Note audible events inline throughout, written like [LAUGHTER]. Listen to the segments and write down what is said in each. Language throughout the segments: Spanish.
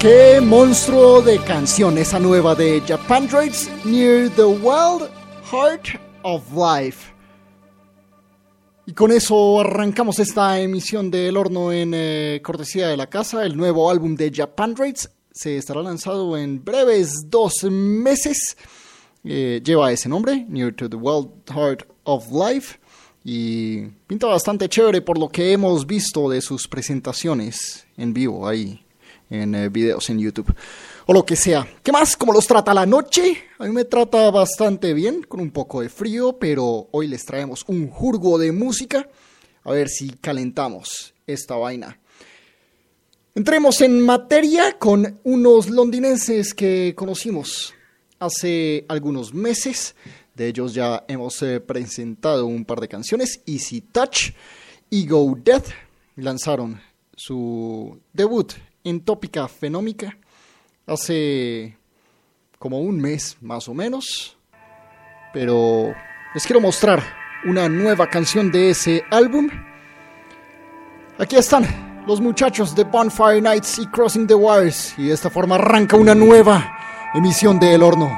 Qué monstruo de canción esa nueva de Japan Droids Near the Wild Heart of Life. Y con eso arrancamos esta emisión del horno en eh, cortesía de la casa. El nuevo álbum de Japan Droids se estará lanzado en breves dos meses. Eh, lleva ese nombre, Near to the Wild Heart of Life. Y pinta bastante chévere por lo que hemos visto de sus presentaciones en vivo ahí en eh, videos en YouTube o lo que sea. ¿Qué más? ¿Cómo los trata la noche? A mí me trata bastante bien, con un poco de frío, pero hoy les traemos un jurgo de música. A ver si calentamos esta vaina. Entremos en materia con unos londinenses que conocimos hace algunos meses. De ellos ya hemos eh, presentado un par de canciones. Easy Touch, Ego Death. Lanzaron su debut en Tópica Fenómica hace como un mes más o menos. Pero les quiero mostrar una nueva canción de ese álbum. Aquí están los muchachos de Bonfire Nights y Crossing the Wires. Y de esta forma arranca una nueva emisión de El Horno.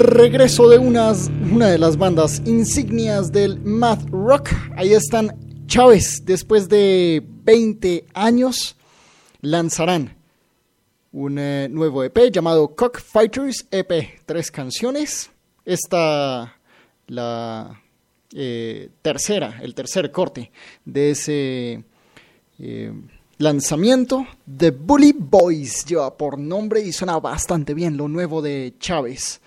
Regreso de unas, una de las bandas insignias del math rock. Ahí están Chávez. Después de 20 años lanzarán un eh, nuevo EP llamado Cockfighters EP. Tres canciones. Esta la eh, tercera, el tercer corte de ese eh, lanzamiento. The Bully Boys lleva por nombre y suena bastante bien lo nuevo de Chávez.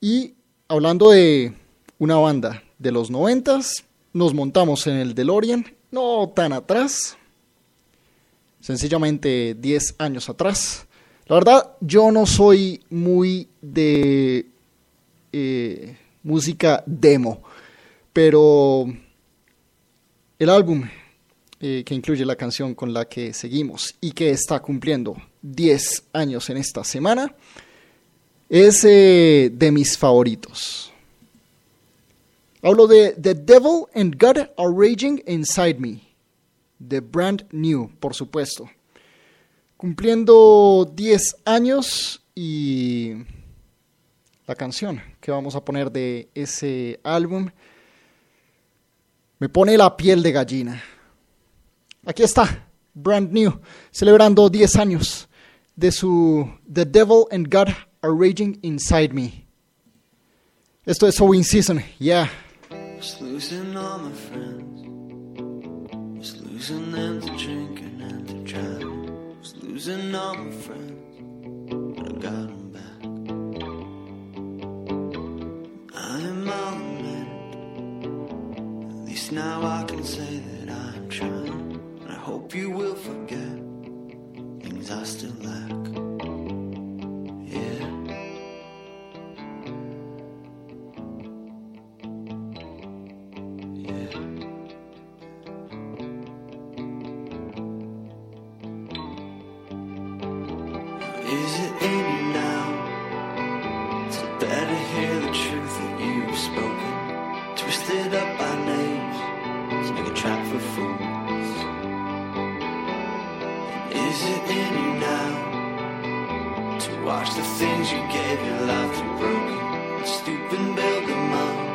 Y hablando de una banda de los noventas, nos montamos en el DeLorean, no tan atrás, sencillamente 10 años atrás. La verdad, yo no soy muy de eh, música demo, pero el álbum eh, que incluye la canción con la que seguimos y que está cumpliendo 10 años en esta semana, es eh, de mis favoritos. Hablo de The Devil and God Are Raging Inside Me, de Brand New, por supuesto. Cumpliendo 10 años y la canción que vamos a poner de ese álbum me pone la piel de gallina. Aquí está, Brand New, celebrando 10 años de su The Devil and God are raging inside me. Esto es Owen Season, yeah. Was losing all my friends. Was losing them to drinking and to driving. Was losing all my friends. But I got them back. I am all man. At least now I can say that I am trying. And I hope you will forget things I still lack. Is it in you now to watch the things you gave your life to broken, stupid bergamot?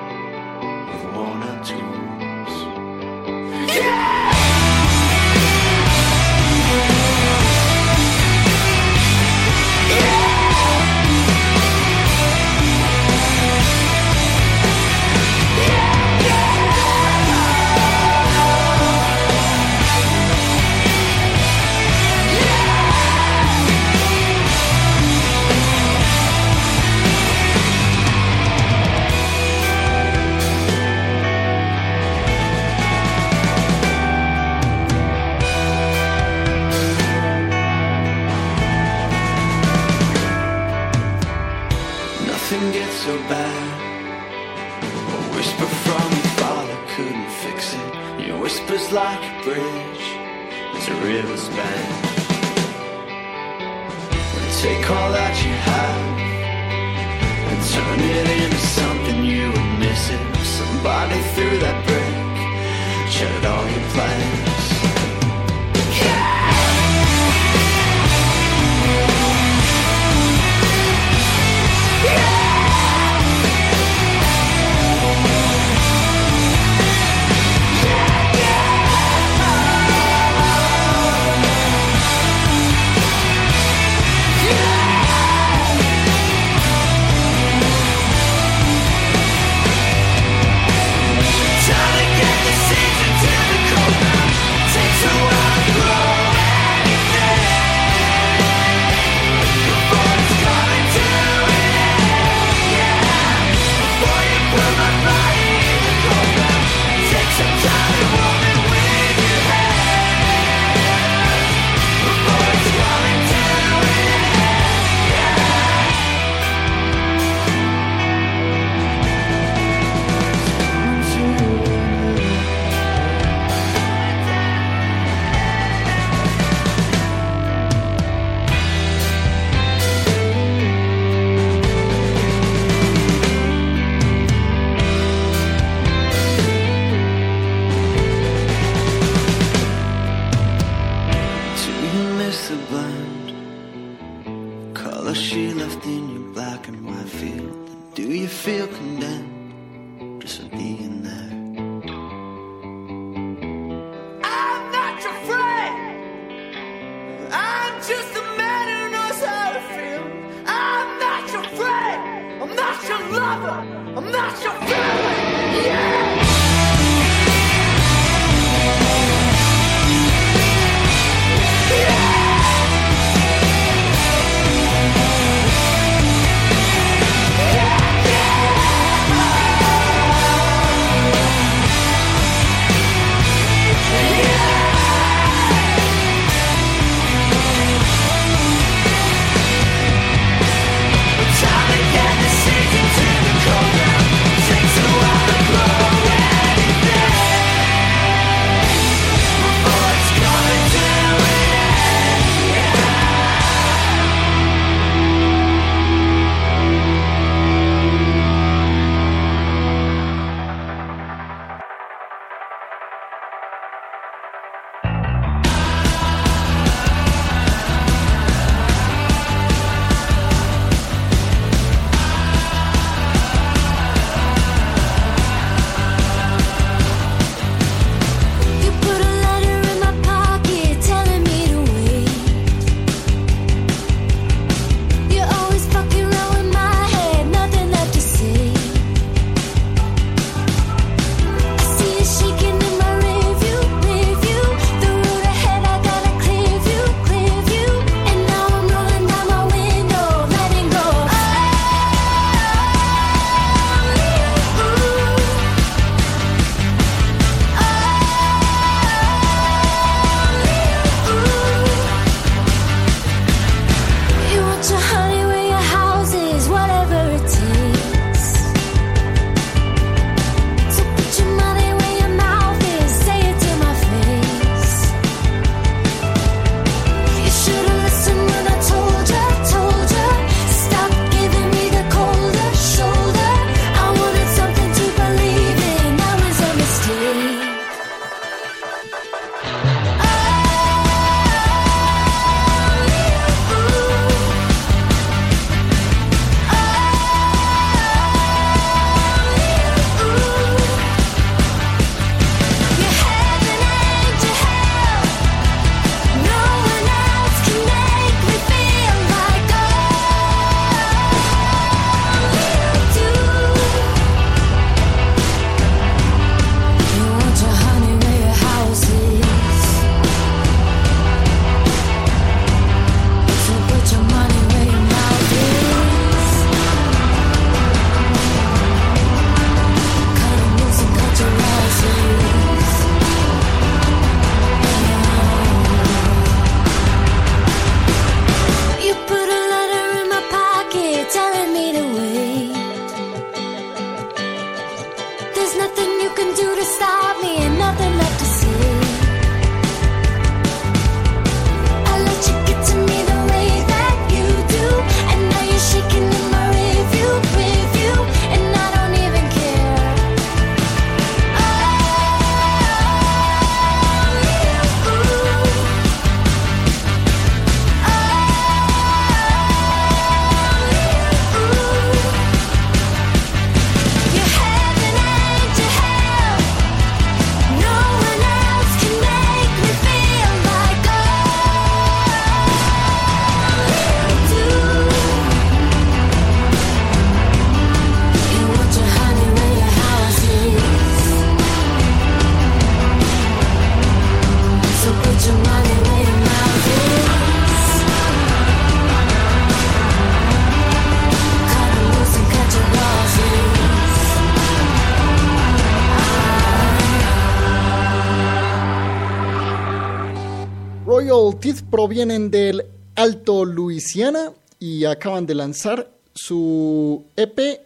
Provienen del Alto Luisiana y acaban de lanzar su EP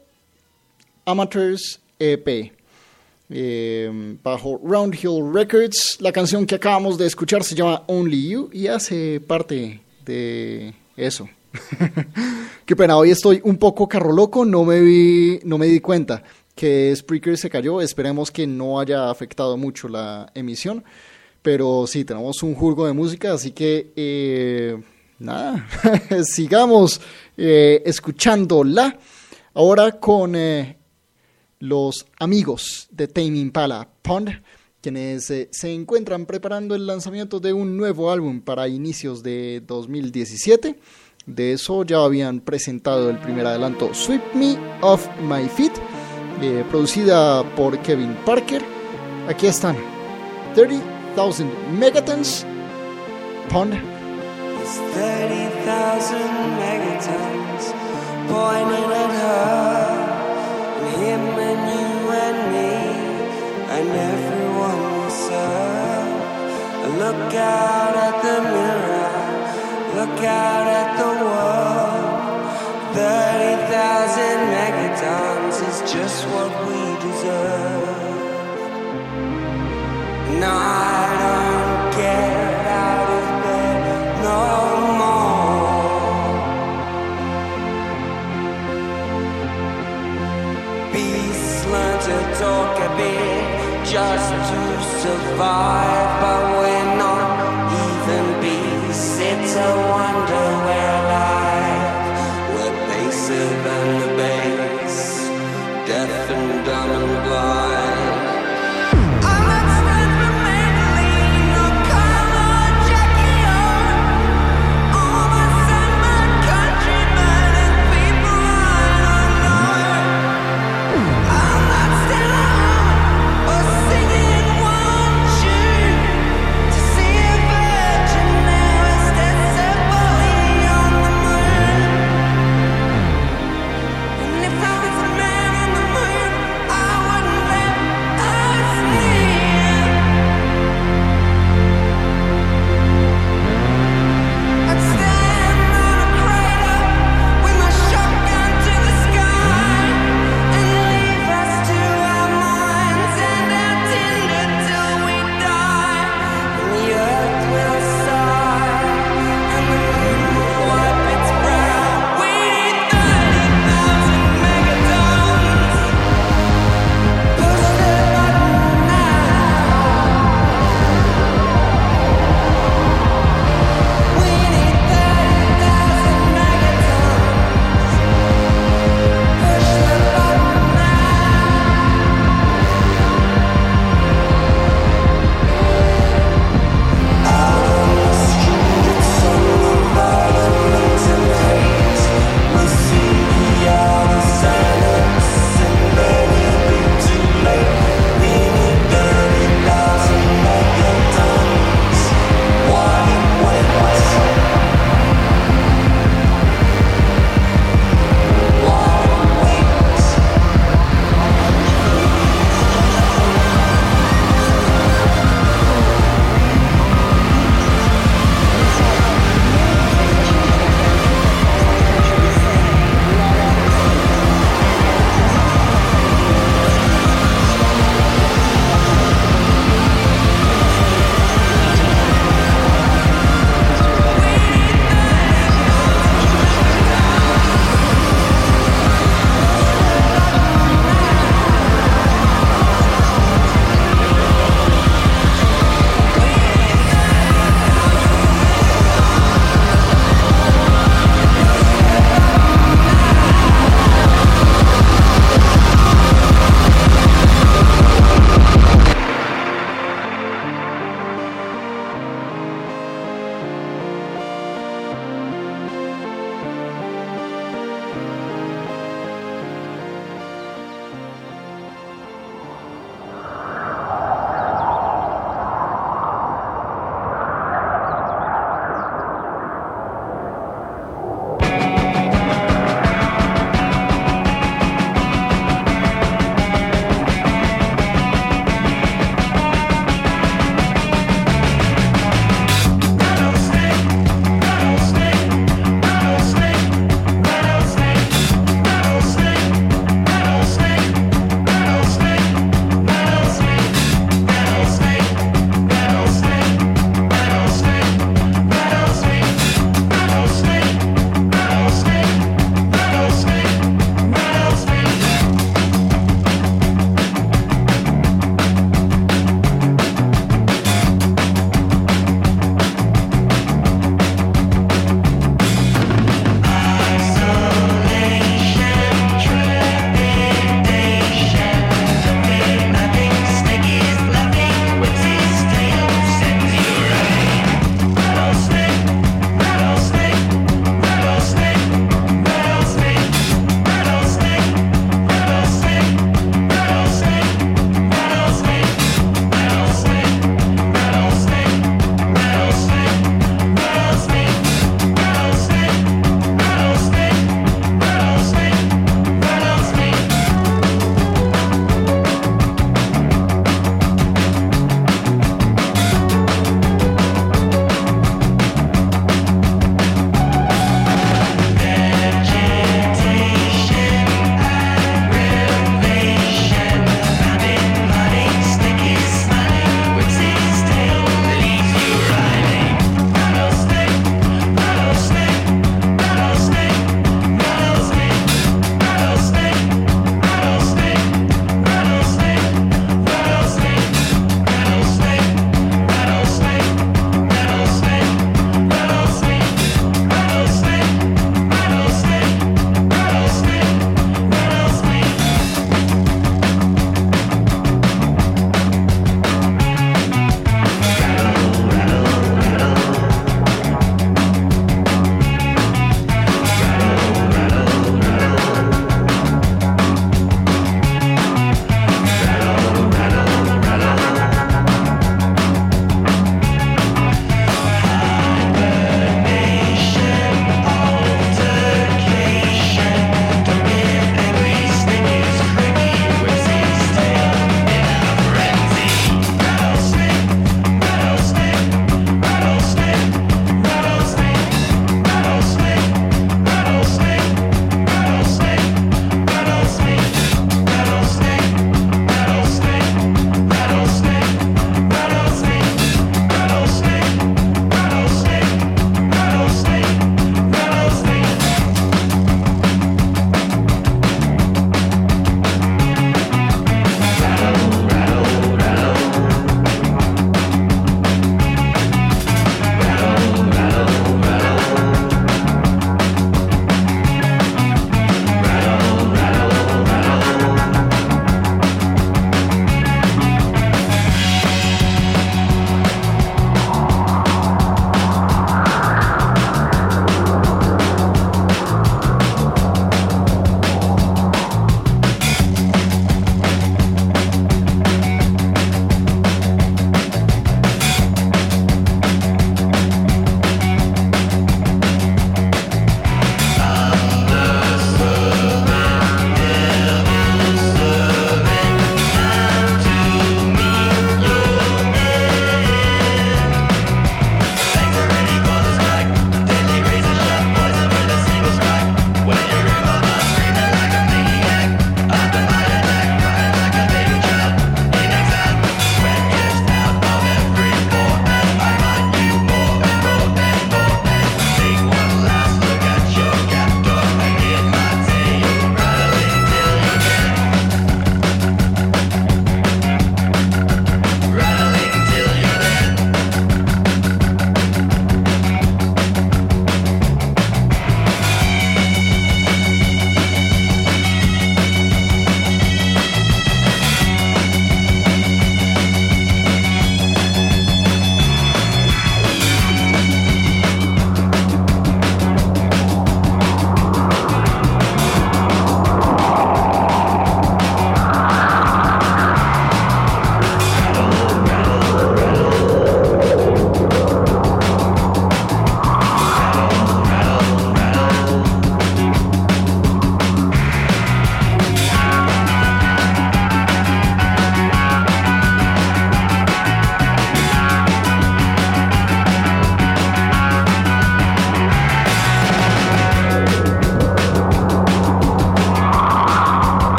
Amateurs EP eh, bajo Roundhill Records. La canción que acabamos de escuchar se llama Only You y hace parte de eso. [LAUGHS] Qué pena, hoy estoy un poco carro loco, no me vi, no me di cuenta que Spreaker se cayó. Esperemos que no haya afectado mucho la emisión. Pero sí, tenemos un jurgo de música, así que eh, nada, [LAUGHS] sigamos eh, escuchándola. Ahora con eh, los amigos de Tame Impala Pond, quienes eh, se encuentran preparando el lanzamiento de un nuevo álbum para inicios de 2017. De eso ya habían presentado el primer adelanto, Sweep Me Off My Feet, producida por Kevin Parker. Aquí están, 30,000 Megatons, Pond. It's 30,000 megatons pointing at her, and him and you and me, and everyone serve. Look out at the mirror, look out at the world. 30,000 megatons is just what we deserve. Survive, but we're not even beasts. It's a wonder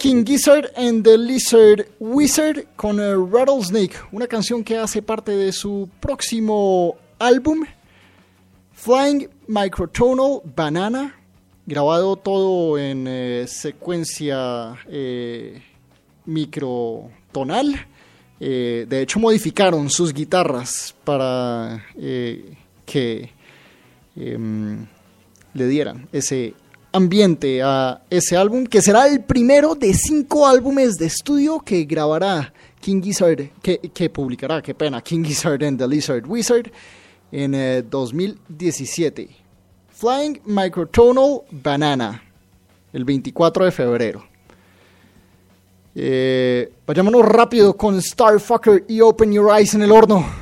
King Gizzard and the Lizard Wizard con eh, Rattlesnake, una canción que hace parte de su próximo álbum, Flying Microtonal Banana, grabado todo en eh, secuencia eh, microtonal. De hecho, modificaron sus guitarras para que em, le dieran ese ambiente a ese álbum, que será el primero de cinco álbumes de estudio que grabará King Gizzard, que, que publicará, qué pena, King Gizzard and the Lizard Wizard en eh, 2017. Flying Microtonal Banana, el 24 de febrero. Eh, vayámonos rápido con Starfucker y Open Your Eyes en el horno.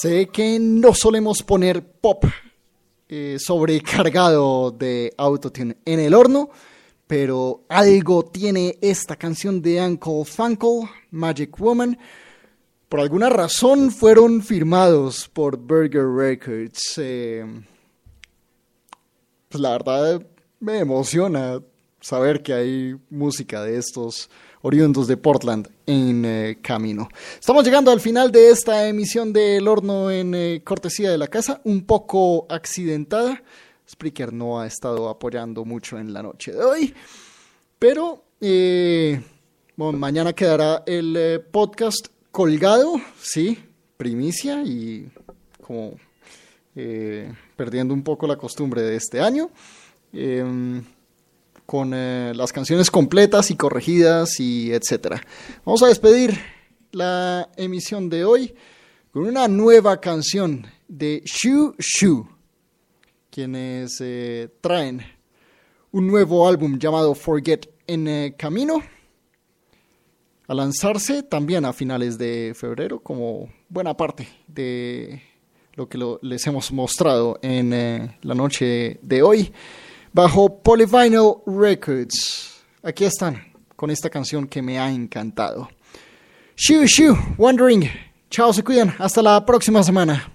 Sé que no solemos poner pop eh, sobrecargado de autotune en el horno, pero algo tiene esta canción de Uncle Funkle, Magic Woman. Por alguna razón fueron firmados por Burger Records. eh, pues la verdad me emociona saber que hay música de estos oriundos de Portland en eh, camino. Estamos llegando al final de esta emisión de El Horno en eh, cortesía de la casa, un poco accidentada. Spreaker no ha estado apoyando mucho en la noche de hoy, pero eh, bueno, mañana quedará el eh, podcast colgado, sí, primicia y como eh, perdiendo un poco la costumbre de este año. Con eh, las canciones completas y corregidas y etcétera. Vamos a despedir la emisión de hoy con una nueva canción de Shu Shu, quienes eh, traen un nuevo álbum llamado Forget en eh, camino a lanzarse también a finales de febrero como buena parte de lo que les hemos mostrado en eh, la noche de hoy bajo Polyvinyl Records. Aquí están con esta canción que me ha encantado. Shoo Shoo, Wondering. Chao, se cuidan. Hasta la próxima semana.